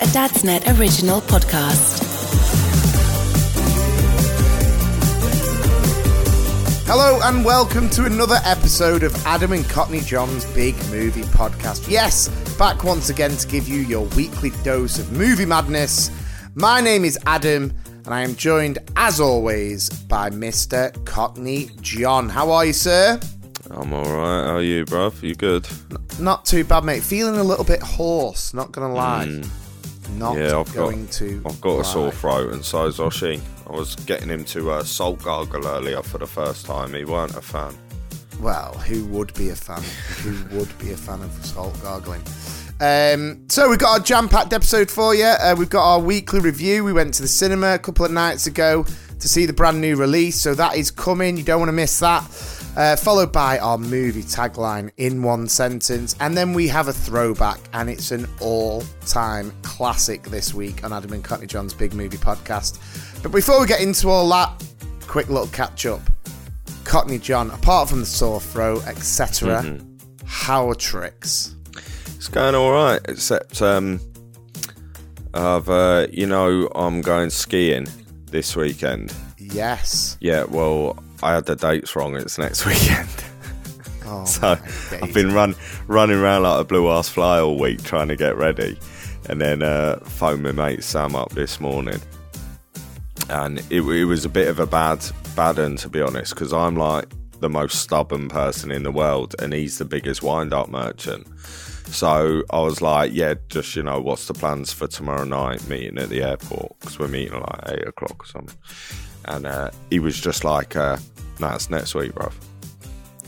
A Dadsnet original podcast. Hello and welcome to another episode of Adam and Cockney John's Big Movie Podcast. Yes, back once again to give you your weekly dose of movie madness. My name is Adam and I am joined, as always, by Mr. Cockney John. How are you, sir? I'm alright. How are you, bruv? You good? Not too bad, mate. Feeling a little bit hoarse, not gonna lie. Mm. Not yeah, I've going got. to. I've got a sore throat, and so is Oshi. I was getting him to uh, salt gargle earlier for the first time. He weren't a fan. Well, who would be a fan? who would be a fan of salt gargling? Um, so we've got our jam-packed episode for you. Uh, we've got our weekly review. We went to the cinema a couple of nights ago to see the brand new release, so that is coming. You don't want to miss that. Uh, followed by our movie tagline in one sentence, and then we have a throwback, and it's an all-time classic this week on Adam and Cockney John's Big Movie Podcast. But before we get into all that, quick little catch-up. Cockney John, apart from the sore throat, etc., Mm-hmm. how are tricks? It's going all right, except um, I've uh, you know I'm going skiing this weekend. Yes. Yeah, well I had the dates wrong. It's next weekend. Oh, So I've been run running around like a blue ass fly all week trying to get ready, and then uh, phoned my mate Sam up this morning, and it, it was a bit of a bad bad one to be honest because I'm like the most stubborn person in the world, and he's the biggest wind up merchant. So I was like, yeah, just you know, what's the plans for tomorrow night meeting at the airport because we're meeting at like eight o'clock or something. And uh, he was just like, uh, nah, it's next week, bruv.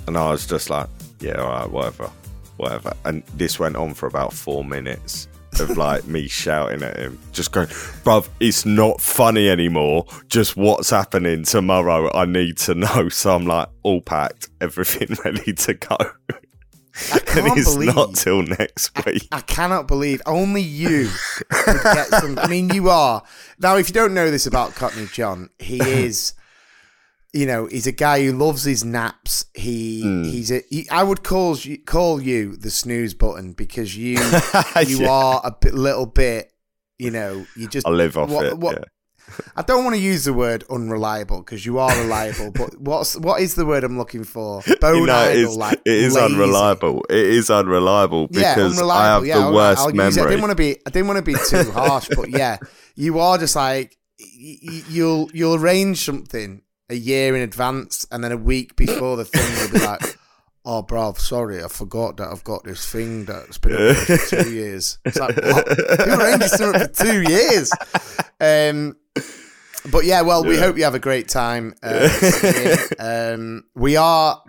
And I was just like, yeah, all right, whatever, whatever. And this went on for about four minutes of like me shouting at him, just going, bruv, it's not funny anymore. Just what's happening tomorrow, I need to know. So I'm like, all packed, everything ready to go. I can't and it's believe. not till next week. I cannot believe only you could get some. I mean, you are now. If you don't know this about Cockney John, he is, you know, he's a guy who loves his naps. He Hmm. he's a. He, I would call you call you the snooze button because you you Yeah. are a bit, little bit. You know, you just I live off what- it. what- yeah. I don't want to use the word unreliable because you are reliable, but what's what is the word I'm looking for? Bone You know, it idle, like it is lazy. unreliable. It is unreliable Yeah, because unreliable. I have yeah, the right, worst I'll memory. I didn't want to be. I didn't want to be too harsh, but yeah, you are just like y- y- you'll you'll arrange something a year in advance, and then a week before the thing, you'll be like. Oh, bruv, sorry, I forgot that I've got this thing that's been up for two years. It's like, what? You this thing for two years? Um, but yeah, well, we Yeah. hope you have a great time. Uh, um, we are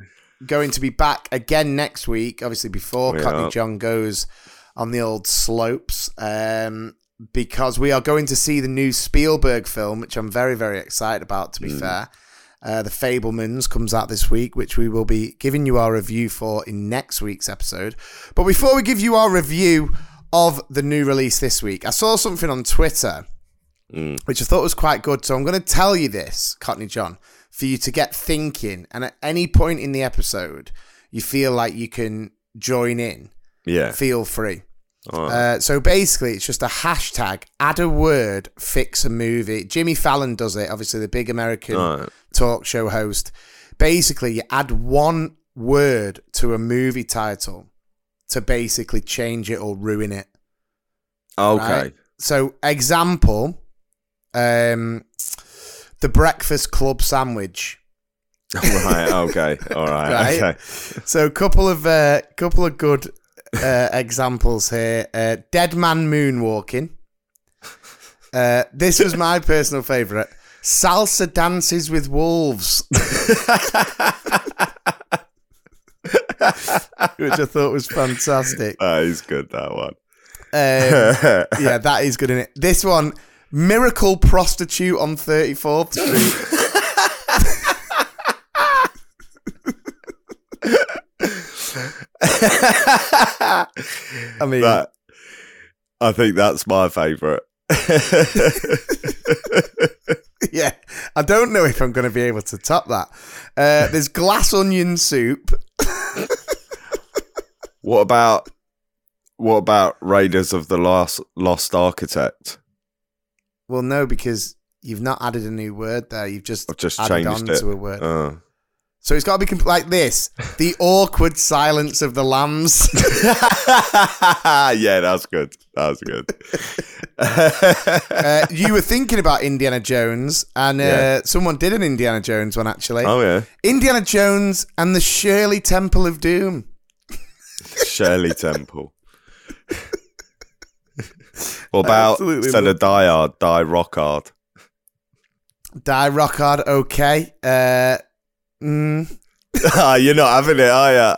going to be back again next week, obviously before are. John goes on the old slopes, um, because we are going to see the new Spielberg film, which I'm very, very excited about. To be fair, uh, the Fabelmans comes out this week, which we will be giving you our review for in next week's episode. But before we give you our review of the new release this week, I saw something on Twitter which I thought was quite good. So I'm going to tell you this, Cockney John, for you to get thinking. And at any point in the episode, you feel like you can join in, yeah. feel free. Right. Uh, so basically, it's just a hashtag, add a word, fix a movie. Jimmy Fallon does it, obviously, the big American talk show host. Basically, you add one word to a movie title to basically change it or ruin it. Okay. Right? So, example, um, the breakfast club sandwich. right. Okay. All right. Right. Okay. So, a couple of uh, couple of good uh, examples here. Uh, dead man moonwalking. Uh, this was my personal favourite. Salsa dances with wolves, which I thought was fantastic. That is good. That one. Um, yeah, that is good in it. This one, miracle prostitute on 34th Street. I mean, That. I think that's my favourite. yeah, I don't know if I'm going to be able to top that. Uh, there's glass onion soup. What about what about Raiders of the Lost Lost Architect? Well, no, because you've not added a new word there. You've just, I've just added changed on it. to a word. Uh. So it's got to be comp- like this: the awkward silence of the lambs. yeah, that's good. That's good. uh, you were thinking about Indiana Jones, and uh, Yeah. someone did an Indiana Jones one actually. oh yeah, Indiana Jones and the Shirley Temple of Doom. Shirley Temple. what about instead of Die Hard, Die Rock Hard? Die Rock Hard, okay. Uh, mm, Ah, You're not having it, are you?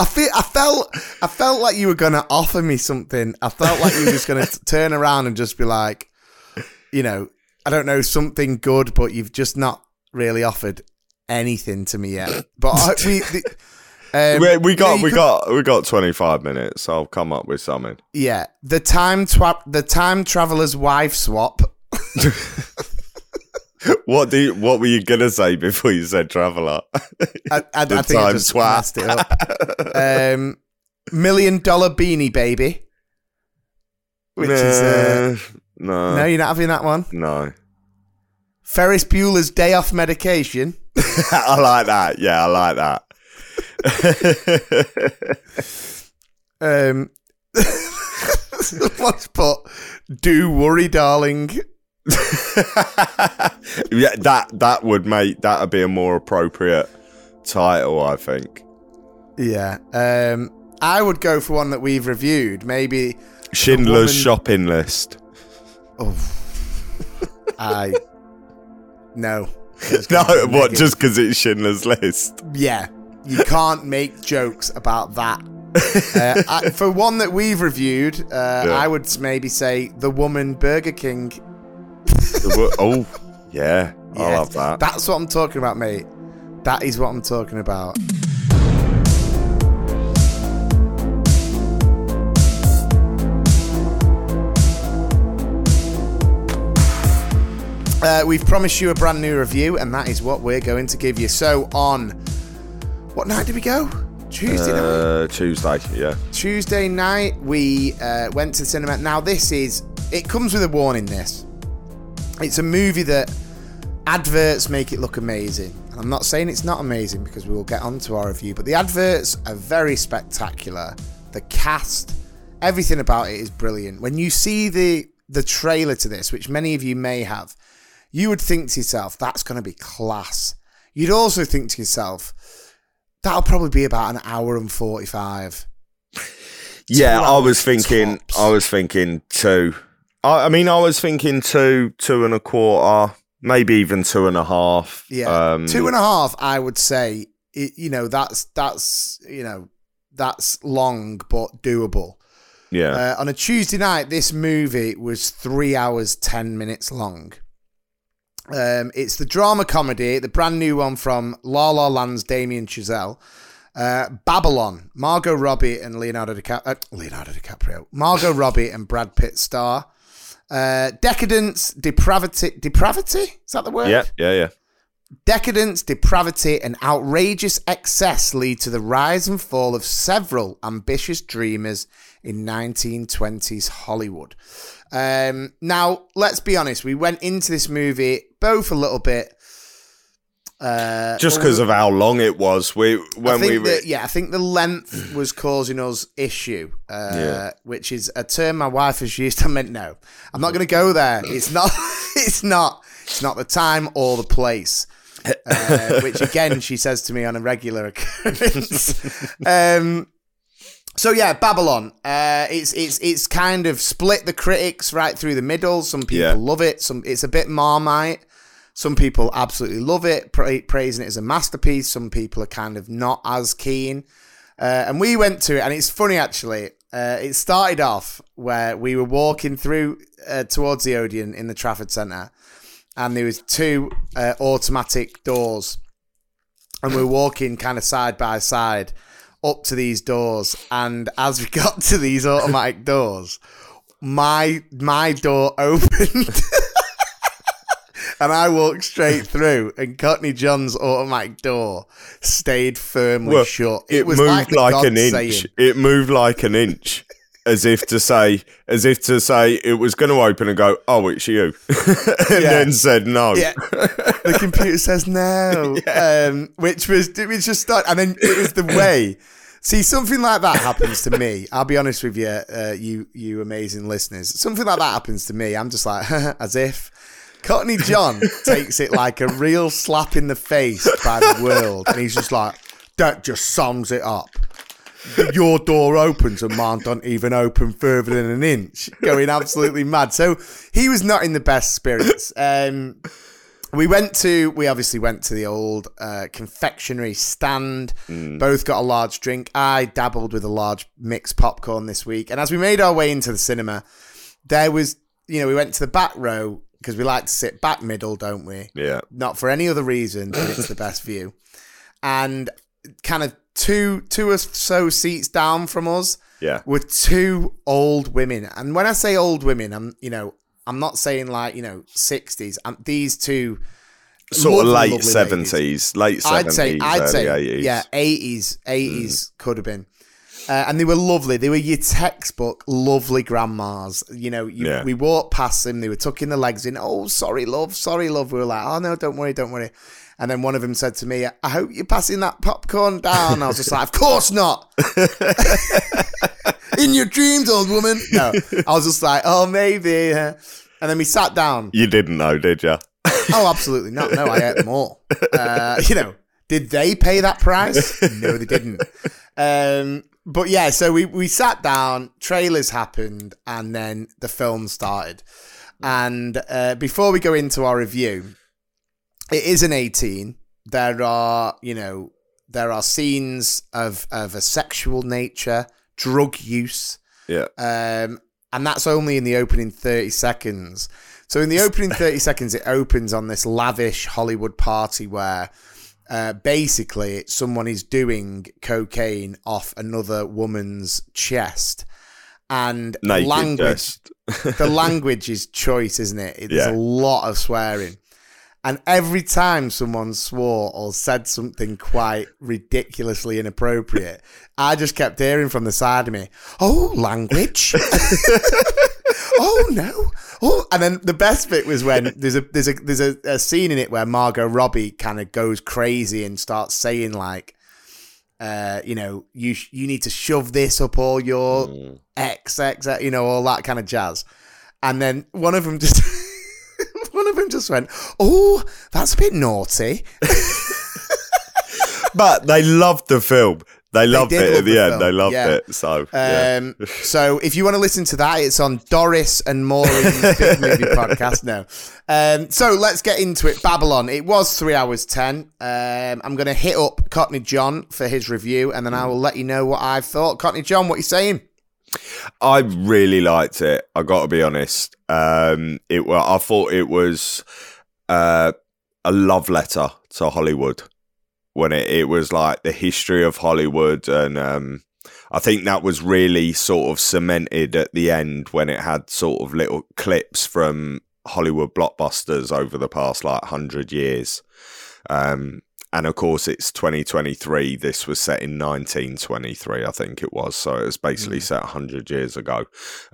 I feel, I felt, I felt like you were gonna offer me something. I felt like you were just gonna t- turn around and just be like, you know, I don't know, something good, but you've just not really offered anything to me yet. But I, we, the, um, we, we got you we could- got we got 25 minutes. So I'll come up with something. yeah, the time twa- the time traveler's wife swap. What do you, what were you gonna say before you said traveller? I, I, The I think I just twat. it up. um, million dollar beanie baby, which is uh, no, no, you're not having that one. no. Ferris Bueller's day off medication. I like that. Yeah, I like that. Um, someone's put, "Do worry, darling." yeah, that that would make that would be a more appropriate title, I think. Yeah, um, I would go for one that we've reviewed. Maybe Schindler's woman- shopping list. Oh, I no. No, what? Just because it's Schindler's List? yeah, you can't make jokes about that. uh, I, for one that we've reviewed, uh, Yeah. I would maybe say the woman Burger King. Oh, yeah, I love that. That's what I'm talking about, mate. That is what I'm talking about. Uh, we've promised you a brand new review, and that is what we're going to give you. So, on what night did we go? Tuesday night. Uh, Tuesday, yeah. Tuesday night, we uh, went to the cinema. Now, this is, it comes with a warning, this. It's a movie that adverts make it look amazing. And I'm not saying it's not amazing because we will get on to our review, but the adverts are very spectacular. The cast, everything about it is brilliant. When you see the the trailer to this, which many of you may have, you would think to yourself, that's going to be class. You'd also think to yourself, that'll probably be about an hour and 45. Yeah, I was thinking. tops. I was thinking two. I, I mean, I was thinking two, two and a quarter, maybe even two and a half. Yeah, Um, two and a half. I would say, it, you know, that's that's you know, that's long but doable. Yeah, Uh, on a Tuesday night, this movie was three hours ten minutes long. Um, it's the drama comedy, the brand new one from La La Land's Damien Chazelle. Uh, Babylon, Margot Robbie and Leonardo DiCaprio. Uh, Leonardo DiCaprio. Margot Robbie and Brad Pitt star. Uh, decadence, depravity. Depravity? Is that the word? yeah, yeah, yeah. Decadence, depravity, and outrageous excess lead to the rise and fall of several ambitious dreamers in 1920s Hollywood. Um, now, let's be honest, we went into this movie both a little bit Uh, Just because of how long it was. We when we that, yeah, I think the length was causing us issue, uh, Yeah. which is a term my wife has used. I meant no, I'm not going to go there. It's not. It's not. It's not the time or the place. Uh, which again, she says to me on a regular occurrence. um, so yeah, Babylon. Uh, it's it's it's kind of split the critics right through the middle. Some people Yeah. love it. Some it's a bit marmite. Some people absolutely love it, pra- praising it as a masterpiece. Some people are kind of not as keen. Uh, and we went to it, and it's funny actually. Uh, it started off where we were walking through uh, towards the Odeon in the Trafford Centre, and there was two uh, automatic doors, and we were walking kind of side by side up to these doors. And as we got to these automatic doors, my my door opened. And I walked straight through, and Cockney John's automatic door stayed firmly well, shut. it, was moved like, gods an inch. saying- It moved like an inch. As if to say, as if to say, it was going to open and go, "Oh, it's you," and Yeah. then said no. Yeah, the computer says no, um, which was it was just start, and then it was the way. See, something like that happens to me. I'll be honest with you, uh, you you amazing listeners. Something like that happens to me. I'm just like, as if. Cockney John takes it like a real slap in the face by the world, and he's just like, that just sums it up. Your door opens and mine don't even open further than an inch, going absolutely mad. So he was not in the best spirits. Um, we went to, we obviously went to the old uh, confectionery stand. Both got a large drink. I dabbled with a large mixed popcorn this week. And as we made our way into the cinema, there was, you know, we went to the back row because we like to sit back middle, don't we? Yeah. Not for any other reason, but it's the best view. And kind of two, two or so seats down from us Yeah. were two old women. And when I say old women, I'm, you know, I'm not saying like, you know, 60s. I'm, these two Sort of late lovely ladies. seventies, late I'd seventies, say, I'd early say, eighties. yeah, eighties, eighties mm. could have been, uh, and they were lovely. They were your textbook lovely grandmas. You know, you, Yeah. we walked past them. They were tucking the legs in. Oh, sorry, love, sorry, love. We were like, oh no, don't worry, don't worry. And then one of them said to me, "I hope you're passing that popcorn down." I was just like, "Of course not." in your dreams, old woman. No, I was just like, "Oh, maybe." uh," And then we sat down. You didn't know, did you? Oh, absolutely not. No, I ate them all. Uh, you know, did they pay that price? No, they didn't. Um, but yeah, so we, we sat down, trailers happened, and then the film started. And uh, before we go into our review, it is an 18. There are, you know, there are scenes of, of a sexual nature, drug use, Yeah. um, and that's only in the opening 30 seconds. So in the opening 30 seconds, it opens on this lavish Hollywood party where uh, basically someone is doing cocaine off another woman's chest. And the Naked language, the language is choice, isn't it? There's Yeah. a lot of swearing. And every time someone swore or said something quite ridiculously inappropriate, I just kept hearing from the side of me, "Oh, language! oh no! Oh!" And then the best bit was when there's a there's a there's a, a scene in it where Margot Robbie kind of goes crazy and starts saying like, uh, you know, you sh- you need to shove this up all your X X, you know, all that kind of jazz. And then one of them just. One of them just went, "Oh, that's a bit naughty." But they loved the film. They loved did it love at the, the end. They loved yeah. it. So yeah. Um, so if you want to listen to that, it's on Doris and Maureen's Big Movie Podcast now. Um, so let's get into it. Babylon. It was three hours ten. Um, I'm going to hit up Cockney John for his review, and then I will let you know what I thought. Cockney John, what are you saying? I really liked it. I got to be honest. Um, it well, I thought it was uh, a love letter to Hollywood when it, it was like the history of Hollywood, and um, I think that was really sort of cemented at the end when it had sort of little clips from Hollywood blockbusters over the past like hundred years. Um, and of course, it's 2023. This was set in 1923, I think it was. So it was basically set 100 years ago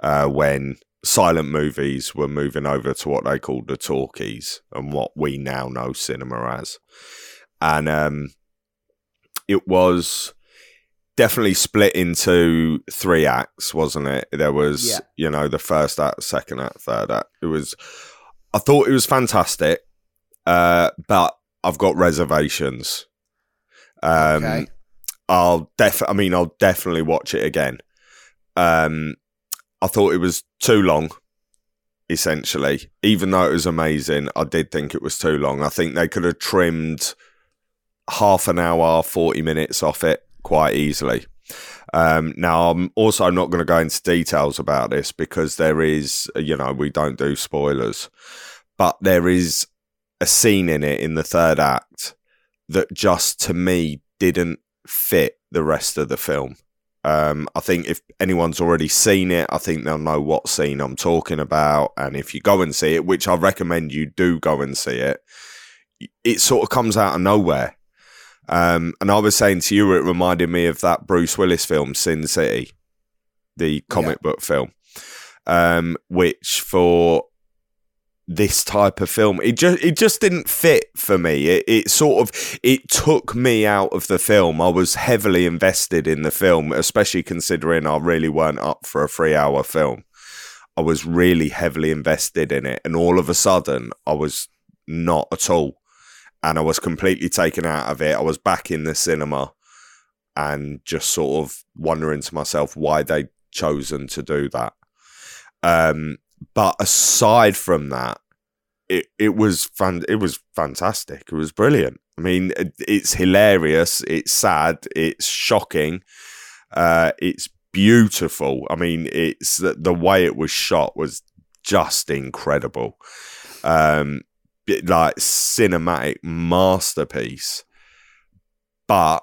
uh, when silent movies were moving over to what they called the talkies and what we now know cinema as. And um, it was definitely split into three acts, wasn't it? There was, Yeah. you know, the first act, second act, third act. It was. I thought it was fantastic, uh, but I've got reservations. Um, Okay. I'll def. I mean, I'll definitely watch it again. Um, I thought it was too long. Essentially, even though it was amazing, I did think it was too long. I think they could have trimmed half an hour, forty minutes off it quite easily. Um, now, I'm also not going to go into details about this because there is, you know, we don't do spoilers, but there is a scene in it in the third act that just to me didn't fit the rest of the film. Um, I think if anyone's already seen it, I think they'll know what scene I'm talking about. And if you go and see it, which I recommend you do go and see it, it sort of comes out of nowhere. Um, and I was saying to you, it reminded me of that Bruce Willis film, Sin City, the comic book film, um, which for this type of film, it just it just didn't fit for me. It, it sort of it took me out of the film. I was heavily invested in the film, especially considering I really weren't up for a three hour film. I was really heavily invested in it, and all of a sudden, I was not at all and I was completely taken out of it. I was back in the cinema and just sort of wondering to myself why they'd chosen to do that. Um, but aside from that, it, it was fun. It was fantastic. It was brilliant. I mean, it, it's hilarious. It's sad. It's shocking. Uh, it's beautiful. I mean, it's the, the way it was shot was just incredible. Um, like cinematic masterpiece, but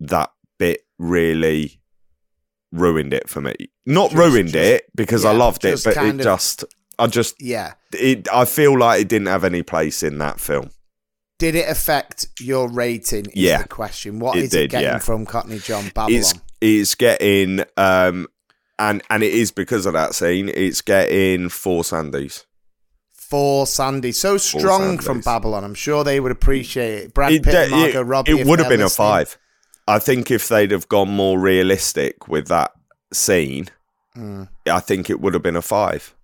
that bit really ruined it for me. Not Just- ruined just- it because I loved it, but it of- just, I just, Yeah. it. I feel like it didn't have any place in that film. Did it affect your rating? Is Yeah. The question. What It is did, it getting yeah. from Cockney John Babylon? It's it's getting um and and it is because of that scene. It's getting four Sandys. For Sandy, so strong from Babylon. I'm sure they would appreciate it. Brad It, Pitt, de- Margot it- Robbie. it would have been a five. I think if they'd have gone more realistic with that scene, Mm, I think it would have been a five.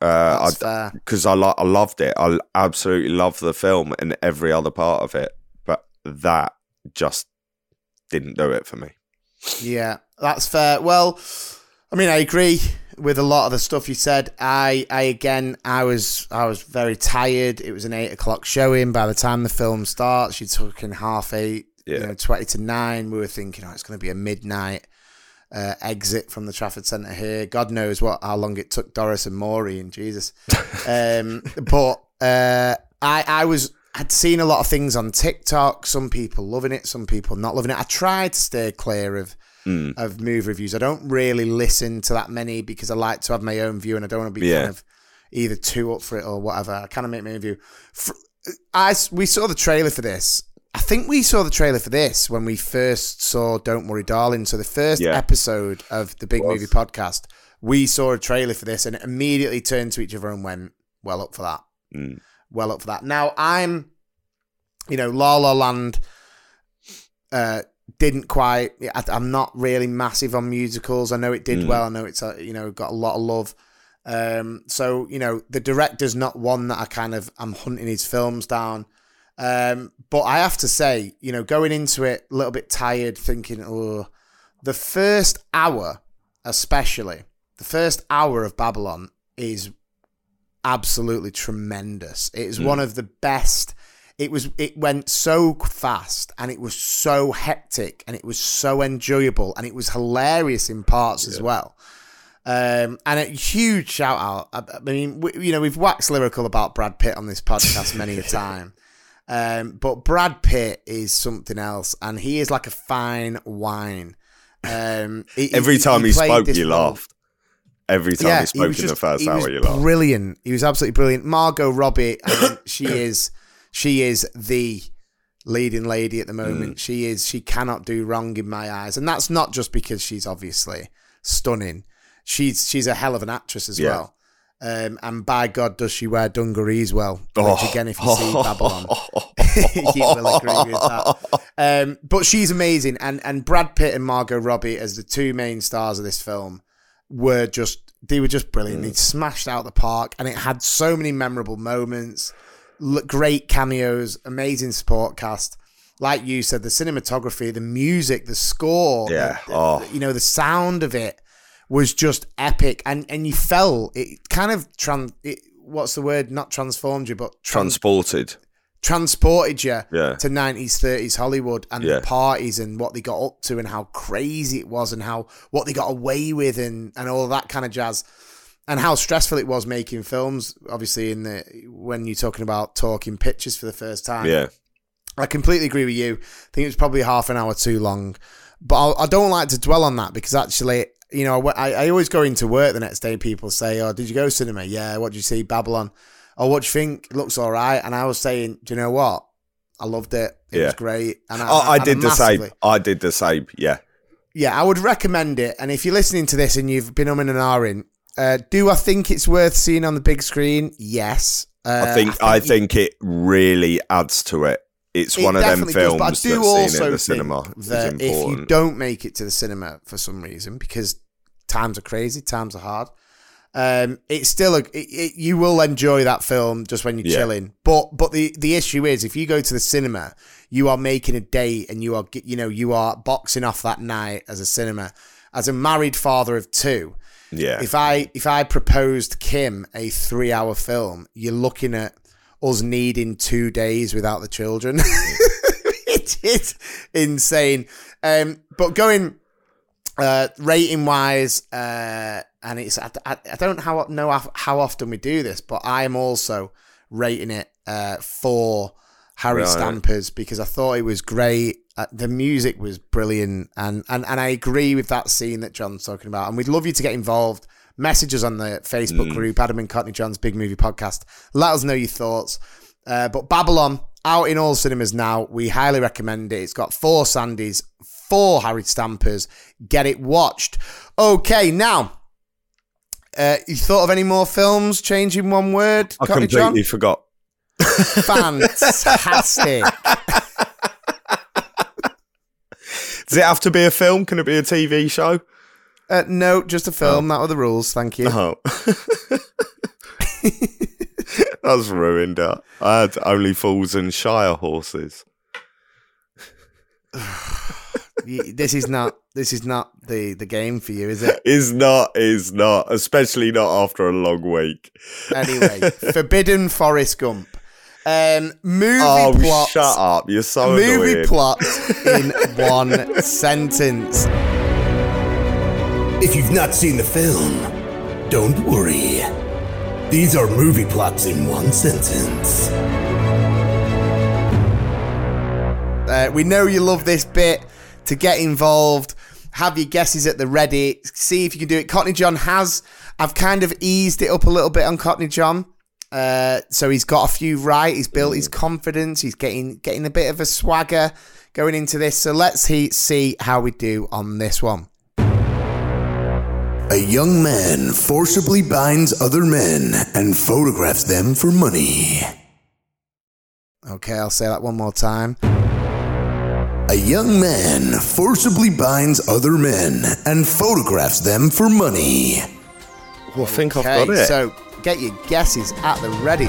Uh, that's fair. because I, lo- I loved it. I absolutely loved the film and every other part of it, but that just didn't do it for me. Yeah, that's fair. Well, I mean, I agree with a lot of the stuff you said. I, I again, I was, I was very tired. It was an eight o'clock showing. By the time the film starts, you took in half eight, you know, twenty to nine. We were thinking, oh, it's going to be a midnight uh, exit from the Trafford Centre here. God knows what, how long it took Doris and Maury and Jesus. um, but uh, I, I was. I'd seen a lot of things on TikTok. Some people loving it, some people not loving it. I tried to stay clear of Mm. of movie reviews. I don't really listen to that many because I like to have my own view and I don't want to be Yeah. kind of either too up for it or whatever. I kind of make my own view. Fr I we saw the trailer for this. I think we saw the trailer for this when we first saw Don't Worry Darling. So the first Yeah. episode of the Big Movie Podcast, we saw a trailer for this and immediately turned to each other and went, "Well up for that." Mm. well up for that. Now I'm, you know, La La Land uh, didn't quite. I, I'm not really massive on musicals. I know it did Mm. well. I know it's uh, you know got a lot of love. Um, so you know the director's not one that I kind of I'm hunting his films down. Um, but I have to say, you know, going into it a little bit tired, thinking, oh, the first hour, especially the first hour of Babylon, is absolutely tremendous. It is one of the best. It was. It went so fast, and it was so hectic, and it was so enjoyable, and it was hilarious in parts as well. Um, and a huge shout out. I, I mean, we, you know, we've waxed lyrical about Brad Pitt on this podcast many a time. Um, but Brad Pitt is something else, and he is like a fine wine. Um, he- Every time he, played spoke, you laughed. Every time he spoke in the first he hour, you laughed. Brilliant. He was absolutely brilliant. Margot Robbie, I mean, she is she is the leading lady at the moment. Mm. She is she cannot do wrong in my eyes, and that's not just because she's obviously stunning. She's she's a hell of an actress as Yeah. well. Um, and by God, does she wear dungarees well? Oh. Which again, if you see Babylon, you will agree with that. Um, but she's amazing, and and Brad Pitt and Margot Robbie as the two main stars of this film were just they were just brilliant. They smashed out the park, and it had so many memorable moments, great cameos, amazing support cast. Like you said, the cinematography, the music, the score, Yeah. the- Oh. you know, the sound of it was just epic, and and you felt it kind of trans. It, what's the word? Not transformed you, but trans- Transported. transported you Yeah. to 90s 30s hollywood and Yeah. the parties and what they got up to and how crazy it was and how what they got away with and, and all that kind of jazz and how stressful it was making films obviously in the when you're talking about talking pictures for the first time Yeah. I completely agree with you. I think it was probably half an hour too long, but I, I don't like to dwell on that because actually, you know, I, I always go into work the next day. People say, "Oh, did you go cinema? Yeah. What did you see? Babylon. Oh, what do you think? Looks all right." And I was saying, "Do you know what? I loved it. It Yeah. was great." And Oh, I and did the same. I did the same. Yeah. yeah, I would recommend it. And if you're listening to this and you've been umming and ahhing, uh, do I think it's worth seeing on the big screen? Yes. Uh, I think I you- think it really adds to it. It's It one of them does, films but I do also at the think cinema that if you don't make it to the cinema for some reason, because times are crazy, times are hard, um, it's still a it, it, you will enjoy that film just when you're Yeah. chilling. But but the the issue is if you go to the cinema, you are making a date and you are you know you are boxing off that night as a cinema as a married father of two. Yeah. If I if I proposed Kim a three hour film, you're looking at us needing two days without the children. it is insane. Um, but going uh, rating wise, uh, and it's I, I, I don't how know how, how often we do this, but I am also rating it uh, for Harry Right. Stampers because I thought it was great. Uh, the music was brilliant, and, and and I agree with that scene that John's talking about. And we'd love you to get involved. Messages on the Facebook group, Adam and Cockney John's Big Movie Podcast. Let us know your thoughts. Uh, but Babylon out in all cinemas now. We highly recommend it. It's got four Sandys, four Harry Stampers. Get it watched. Okay, now. Uh, you thought of any more films? Changing one word, I Cockney John? completely forgot. Fantastic. Does it have to be a film? Can it be a TV show? Uh, no, just a film. That were the rules. Thank you. Oh. That's ruined it. I had only fools and shire horses. This is not. This is not the the game for you, is it? Is not, is not, especially not after a long week. Anyway, Forbidden Forest Gump. Um, movie Oh, plot. shut up! You're so Movie annoying. plot in one sentence. If you've not seen the film, don't worry. These are movie plots in one sentence. Uh, we know you love this bit. To get involved, have your guesses at the ready. See if you can do it. Cockney John has. I've kind of eased it up a little bit on Cockney John. Uh, so he's got a few right. He's built his confidence. He's getting getting a bit of a swagger going into this. So let's he, see how we do on this one. A young man forcibly binds other men and photographs them for money. Okay, I'll say that one more time. A young man forcibly binds other men and photographs them for money. Well, I think I've got it. so get your guesses at the ready.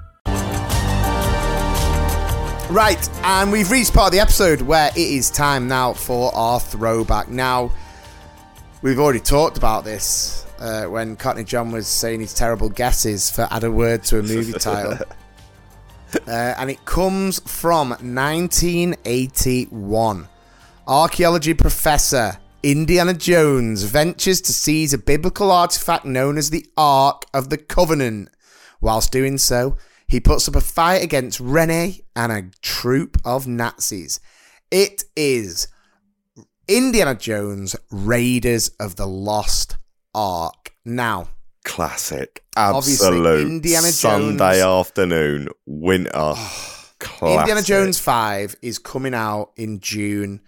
Right, and we've reached part of the episode where it is time now for our throwback. Now, we've already talked about this uh, when Cockney John was saying his terrible guesses for add a word to a movie title. Uh, and it comes from 1981. Archaeology professor Indiana Jones ventures to seize a biblical artifact known as the Ark of the Covenant. Whilst doing so, he puts up a fight against Rene and a troop of Nazis. It is Indiana Jones Raiders of the Lost Ark. Now, Classic. Absolute. Indiana Sunday Jones- afternoon. Winter. Classic. Indiana Jones 5 is coming out in June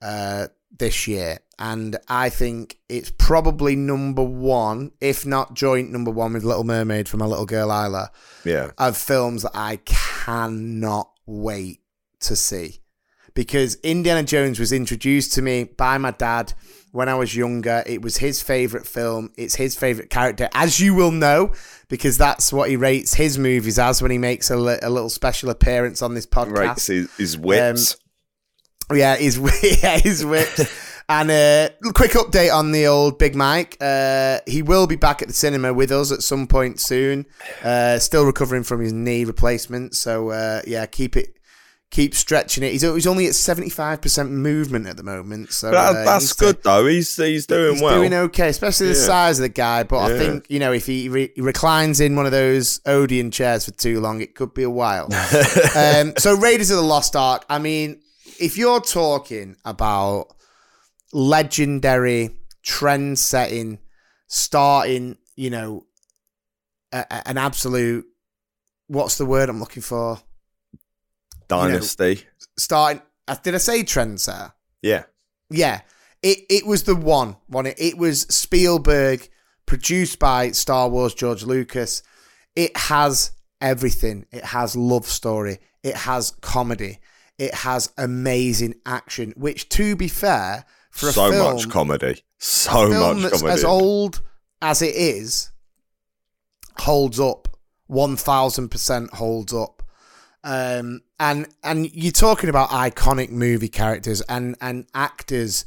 uh, this year. And I think it's probably number one, if not joint number one with Little Mermaid for my little girl Isla, Yeah. of films that I cannot wait to see. Because Indiana Jones was introduced to me by my dad when I was younger. It was his favorite film. It's his favorite character, as you will know, because that's what he rates his movies as when he makes a, li- a little special appearance on this podcast. Rates his, his whips. Um, Yeah, he's yeah, he's whipped. and uh, quick update on the old Big Mike. Uh, he will be back at the cinema with us at some point soon. Uh, still recovering from his knee replacement, so uh, yeah, keep it, keep stretching it. He's, he's only at seventy five percent movement at the moment, so That- uh, that's to- good though. He's he's doing He's well. doing okay, especially the Yeah. size of the guy. But I think you know if he, re- reclines in one of those Odeon chairs for too long, it could be a while. um, so Raiders of the Lost Ark. I mean, if you're talking about legendary, trend-setting, starting, you know, a, a- an absolute. What's the word I'm looking for? Dynasty. Starting. uh, Did I say trendsetter? yeah. Yeah, it it was the one. One. It, it was Spielberg, produced by Star Wars George Lucas. It has everything. It has love story. It has comedy. It has amazing action. Which, to be fair, for a so film, much comedy. So much comedy. as old as it is, holds up. One thousand percent holds up. Um, and and you're talking about iconic movie characters and and actors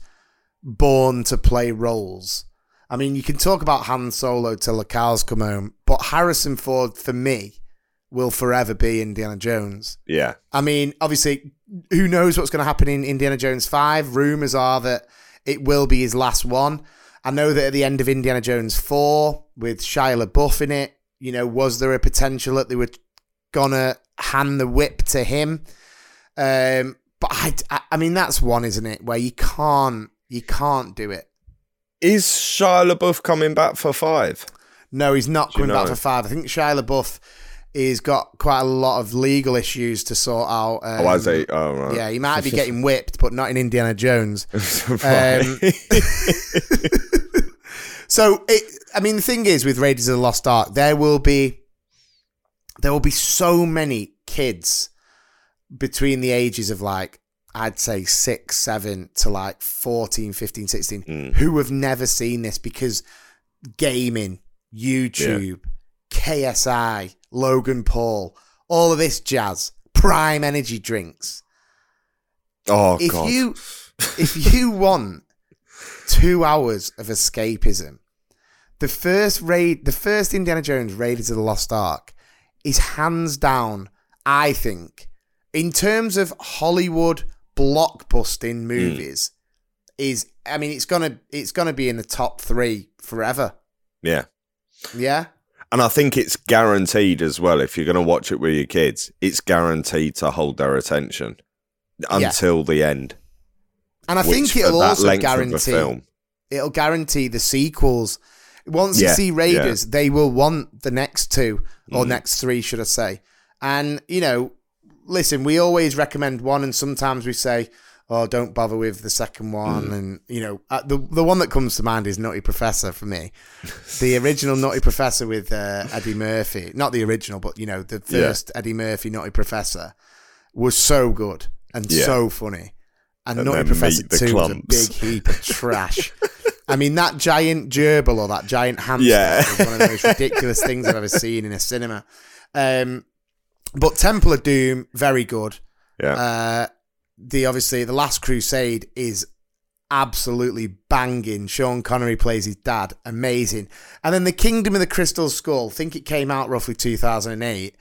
born to play roles. I mean, you can talk about Han Solo till the cows come home, but Harrison Ford for me will forever be Indiana Jones. yeah. I mean, obviously, who knows what's going to happen in Indiana Jones 5? Rumors are that it will be his last one. I know that at the end of Indiana Jones 4, with Shia LaBeouf in it, you know, was there a potential that they were going to hand the whip to him? Um, but I, I, mean, that's one, isn't it? Where you can't, you can't do it. Is Shia LaBeouf coming back for five? No, he's not Do you coming back for five. I think Shia LaBeouf has got quite a lot of legal issues to sort out. Um, oh, has he? Oh, right. Yeah, he might be getting whipped, but not in Indiana Jones. Um, so, it, I mean, the thing is with Raiders of the Lost Ark, there will be there will be so many kids between the ages of like I'd say six, seven to like 14, 15, 16 who have never seen this because gaming, YouTube, KSI, Logan Paul, all of this jazz, prime energy drinks oh, if God. you if you want two hours of escapism, the first raid, the first Indiana Jones Raiders of the Lost Ark, is hands down. I think, in terms of Hollywood blockbusting hmm. movies, is I mean it's gonna it's gonna be in the top three forever. yeah. Yeah, And I think it's guaranteed as well. If you're going to watch it with your kids, it's guaranteed to hold their attention until the end. and I think it'll also length of a guarantee film. it'll guarantee the sequels. Once you see Raiders, they will want the next two Mm. or next three, should I say? And you know, listen, we always recommend one, and sometimes we say, "Oh, don't bother with the second one." Mm. And you know, uh, the the one that comes to mind is Nutty Professor for me, the original Nutty Professor with uh, Eddie Murphy, not the original, but you know, the Yeah. first Eddie Murphy Nutty Professor was so good and Yeah. so funny. And, And then Professor meet 2 was a big heap of trash. I mean, that giant gerbil or that giant hamster Yeah. is one of the most ridiculous things I've ever seen in a cinema. Um, but Temple of Doom, very good. Yeah. Uh, the obviously the Last Crusade is absolutely banging. Sean Connery plays his dad, amazing. And then the Kingdom of the Crystal Skull, I think it came out roughly 2008.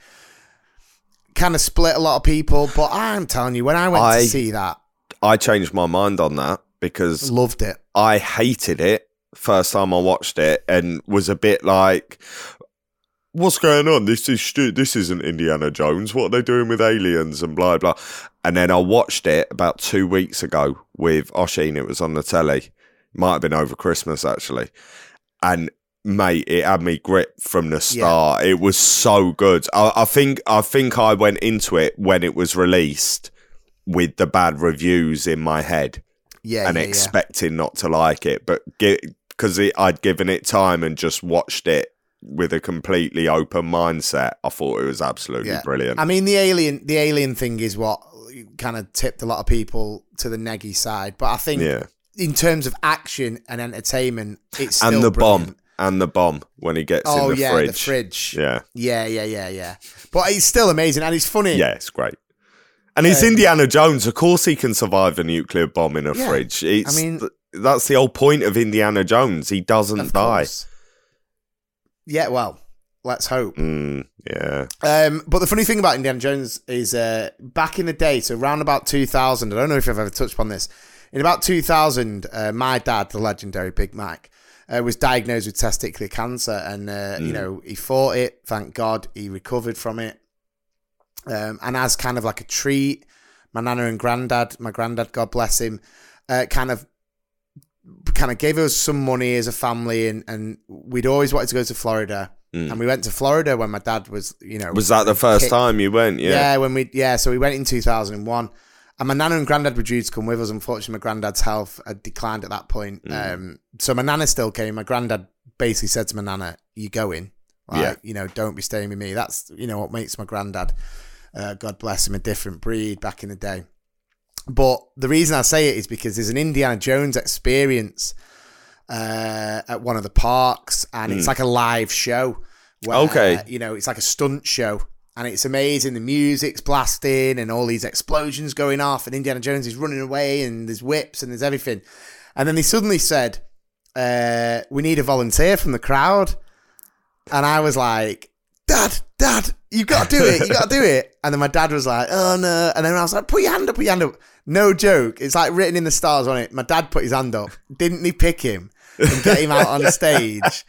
Kind of split a lot of people, but I'm telling you, when I went I- to see that, I changed my mind on that because loved it. I hated it first time I watched it and was a bit like, what's going on? This is stu- this isn't Indiana Jones. What are they doing with aliens and blah blah? And then I watched it about two weeks ago with Oshin. It was on the telly. Might have been over Christmas actually, and mate, it had me gripped from the start. It was so good. I, I think I think I went into it when it was released with the bad reviews in my head Yeah, and yeah, yeah. expecting not to like it, but because I'd given it time and just watched it with a completely open mindset, I thought it was absolutely brilliant. I mean, the alien, the alien thing is what kind of tipped a lot of people to the neggy side. But I think, Yeah. in terms of action and entertainment, it's still and the brilliant. bomb, and the bomb when he gets Oh in the yeah, fridge. the fridge. Yeah, yeah, yeah, yeah, yeah. But it's still amazing, and it's funny. yeah, it's great. And it's Um, Indiana Jones. Of course, he can survive a nuclear bomb in a Yeah. fridge. It's, I mean- th- that's the whole point of Indiana Jones. He doesn't die. course. Yeah, well, let's hope. Mm, yeah. Um, but the funny thing about Indiana Jones is uh, back in the day, so around about 2000, I don't know if I've ever touched upon this. In about 2000, uh, my dad, the legendary Big Mac, uh, was diagnosed with testicular cancer. And, uh, you know, he fought it. Thank God he recovered from it. Um, and as kind of like a treat, my nana and granddad, my granddad, God bless him, uh, kind of kind of gave us some money as a family and, and we'd always wanted to go to Florida. And we went to Florida when my dad was, you know, Was that the first time you went? yeah. Yeah. when we yeah, so we went in 2001. And my nana and granddad were due to come with us. Unfortunately, my granddad's health had declined at that point. Mm. Um, so my nana still came. My granddad basically said to my nana, "You going? Like, Yeah. You know, don't be staying with me." That's you know what makes my granddad, uh, God bless him, a different breed back in the day. But the reason I say it is because there's an Indiana Jones experience uh, at one of the parks, and it's like a live show. Where, Hmm. Okay. you know, it's like a stunt show, and it's amazing. The music's blasting, and all these explosions going off, and Indiana Jones is running away, and there's whips, and there's everything. And then they suddenly said, uh, "We need a volunteer from the crowd," and I was like, "Dad, Dad, you got to do it! You got to do it!" And then my dad was like, "Oh no!" And then I was like, "Put your hand up! Put your hand up!" No joke. It's like written in the stars on it. My dad put his hand up. Didn't he pick him and get him out on stage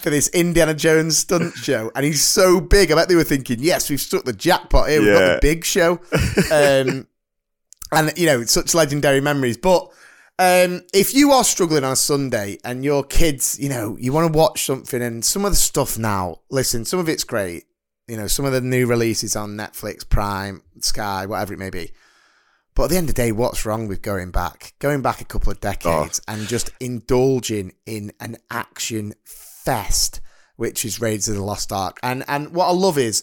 for this Indiana Jones stunt show? And he's so big. I bet they were thinking, "Yes, we've struck the jackpot here. We've got Yeah. the big show." Um, and you know, such legendary memories. But um, if you are struggling on a Sunday and your kids, you know, you want to watch something, and some of the stuff now, listen, some of it's great. You know, some of the new releases on Netflix, Prime, Sky, whatever it may be. But at the end of the day, what's wrong with going back, going back a couple of decades and just indulging in an action fest, which is Raiders of the Lost Ark? And and what I love is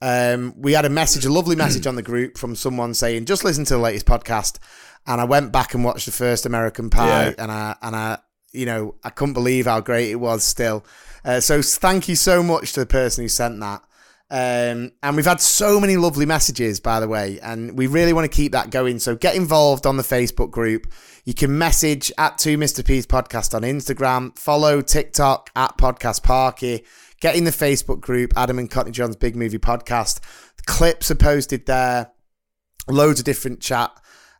um, we had a message, a lovely message on the group from someone saying, just listen to the latest podcast. And I went back and watched the first American Pie, Yeah. and I and I, you know, I couldn't believe how great it was. Still, uh, so thank you so much to the person who sent that. Um, and we've had so many lovely messages, by the way, and we really want to keep that going. So get involved on the Facebook group. You can message at Two Mr. P's podcast on Instagram, follow TikTok at Podcast Parky, get in the Facebook group, Adam and Cockney John's Big Movie Podcast. The clips are posted there, loads of different chat.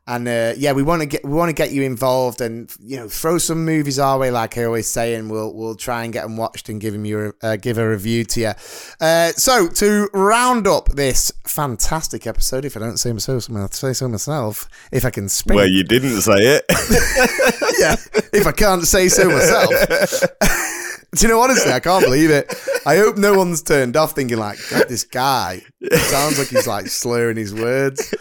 And uh, yeah, we want to get we want to get you involved and you know throw some movies our way, like I always say, and we'll we'll try and get them watched and give them you a, uh, give a review to you. Uh, so to round up this fantastic episode, if I don't say so, I'll say so myself. If I can spring, Well, you didn't say it. yeah, if I can't say so myself. Do you know, honestly, I can't believe it. I hope no one's turned off thinking like, God, this guy it sounds like he's like slurring his words,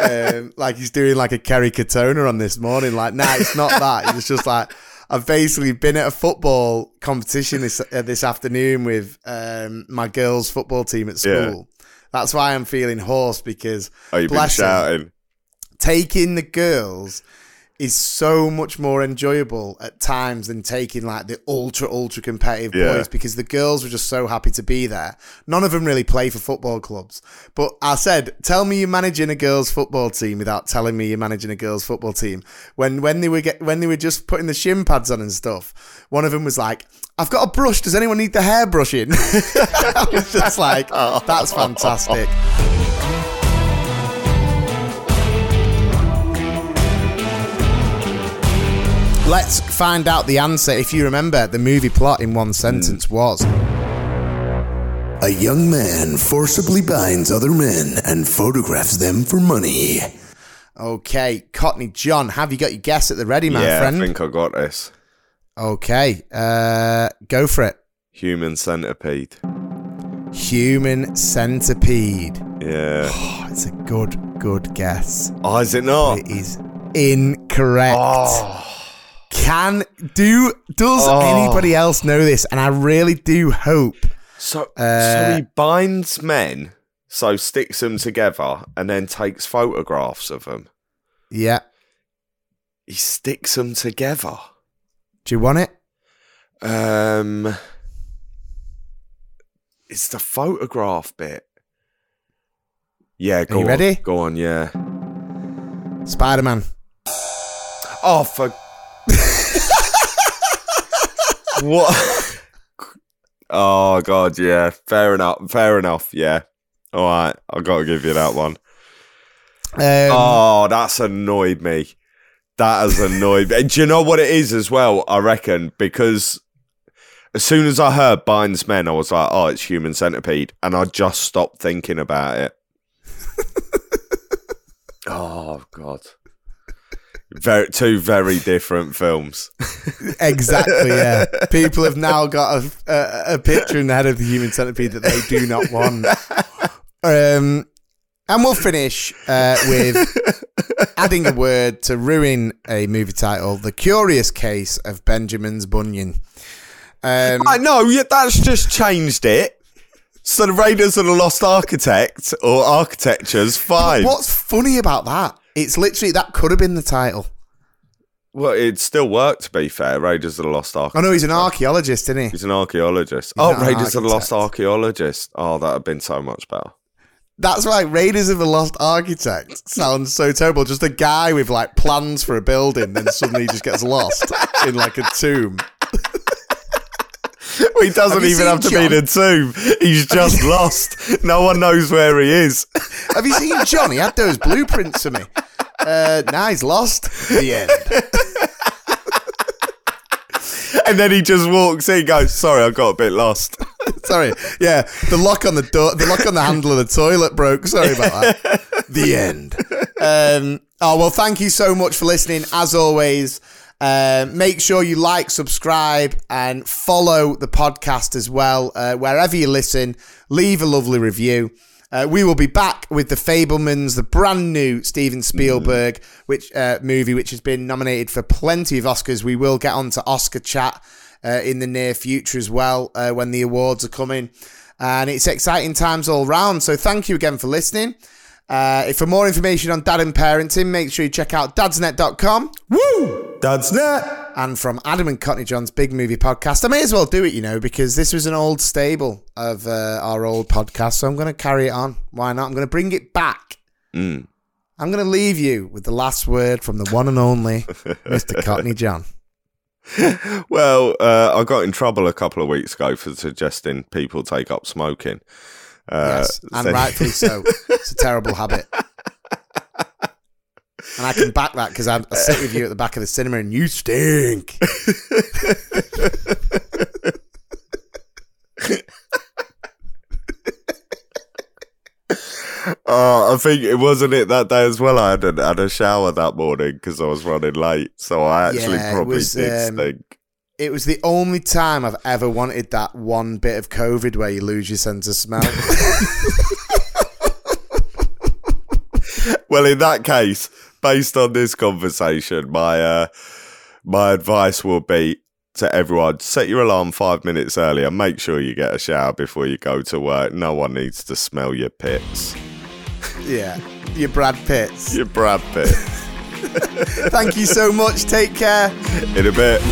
um, like he's doing like a Kerry Katona on this morning. Like, nah, it's not that. It's just like I've basically been at a football competition this uh, this afternoon with um, my girls' football team at Yeah. school. That's why I'm feeling hoarse because Oh, you've been shouting. taking the girls is so much more enjoyable at times than taking like the ultra ultra competitive Yeah. boys because the girls were just so happy to be there. None of them really play for football clubs. But I said, "Tell me you're managing a girls football team without telling me you're managing a girls football team." When when they were get when they were just putting the shin pads on and stuff, one of them was like, "I've got a brush. Does anyone need the hair brushing?" I was just like, "That's fantastic." Let's find out the answer. If you remember, the movie plot in one sentence was A young man forcibly binds other men and photographs them for money. okay. Cockney John, have you got your guess at the ready, my yeah, friend? I think I got this. Okay, uh, go for it. Human centipede. Human centipede. Yeah. Oh, it's a good, good guess. Oh, is it not? It is incorrect. Oh. Can do does Oh. anybody else know this? And I really do hope. So, Uh, so he binds men, so sticks them together, and then takes photographs of them. Yeah. He sticks them together. Do you want it? Um, it's the photograph bit. Yeah, go you on. ready? Go on, yeah. Spider Man. Oh, for what? oh God, yeah. Fair enough. Fair enough. Yeah. All right, I got to give you that one. Um, oh, that's annoyed me. That has annoyed me. Do you know what it is as well? I reckon because as soon as I heard binds men, I was like, "Oh, it's human centipede," and I just stopped thinking about it. oh God, very two very different films. Exactly. Yeah. People have now got a, a, a picture in the head of the human centipede that they do not want. Um, and we'll finish uh, with adding a word to ruin a movie title: "The Curious Case of Benjamin's Bunyan." Um, I know, yeah, that's just changed it. So the Raiders of the Lost Architect or Architecture's fine. What's funny about that? It's literally that could have been the title. Well, it still worked, to be fair. Raiders of the Lost I Architect. know he's an archaeologist, isn't he? He's an archaeologist. oh, not an Raiders of the Lost. Archaeologist. Oh, that would have been so much better. That's right. Raiders of the Lost Architect sounds so terrible. Just a guy with like plans for a building, then suddenly he just gets lost in like a tomb. He doesn't Have even have to seen be in a tomb. He's just lost. No one knows where he is. Have you seen John? He had those blueprints for me. Uh, now he's lost. The end. And then he just walks in, goes, "Sorry, I got a bit lost." Sorry. Yeah, the lock on the door, the lock on the handle of the toilet broke. Sorry about that. The end. Um, oh well, thank you so much for listening. As always, uh, make sure you like, subscribe, and follow the podcast as well uh, wherever you listen. Leave a lovely review. Uh, we will be back with the Fabelmans, the brand new Steven Spielberg which uh, movie, which has been nominated for plenty of Oscars. We will get on to Oscar chat uh, in the near future as well uh, when the awards are coming. And it's exciting times all round. So thank you again for listening. Uh, for more information on dad and parenting, make sure you check out dadsnet.com. Woo! That's net. And from Adam and Cockney John's Big Movie Podcast, I may as well do it, you know, because this was an old stable of uh, our old podcast. So I'm going to carry it on. Why not? I'm going to bring it back. I'm going to leave you with the last word from the one and only Mr. Cockney John. Well, uh, I got in trouble a couple of weeks ago for suggesting people take up smoking. Uh, Yes, and so- rightfully so. It's a terrible habit. And I can back that because I, I sit with you at the back of the cinema and you stink. Oh, I think it wasn't it that day as well. I had a, had a shower that morning because I was running late, so I actually Yeah, probably was, did um, stink. It was the only time I've ever wanted that one bit of COVID where you lose your sense of smell. Well, in that case, based on this conversation, my uh, my advice will be to everyone: set your alarm five minutes earlier. Make sure you get a shower before you go to work. No one needs to smell your pits. yeah, your Brad Pitts. Your Brad Pitt. Thank you so much. Take care. In a bit.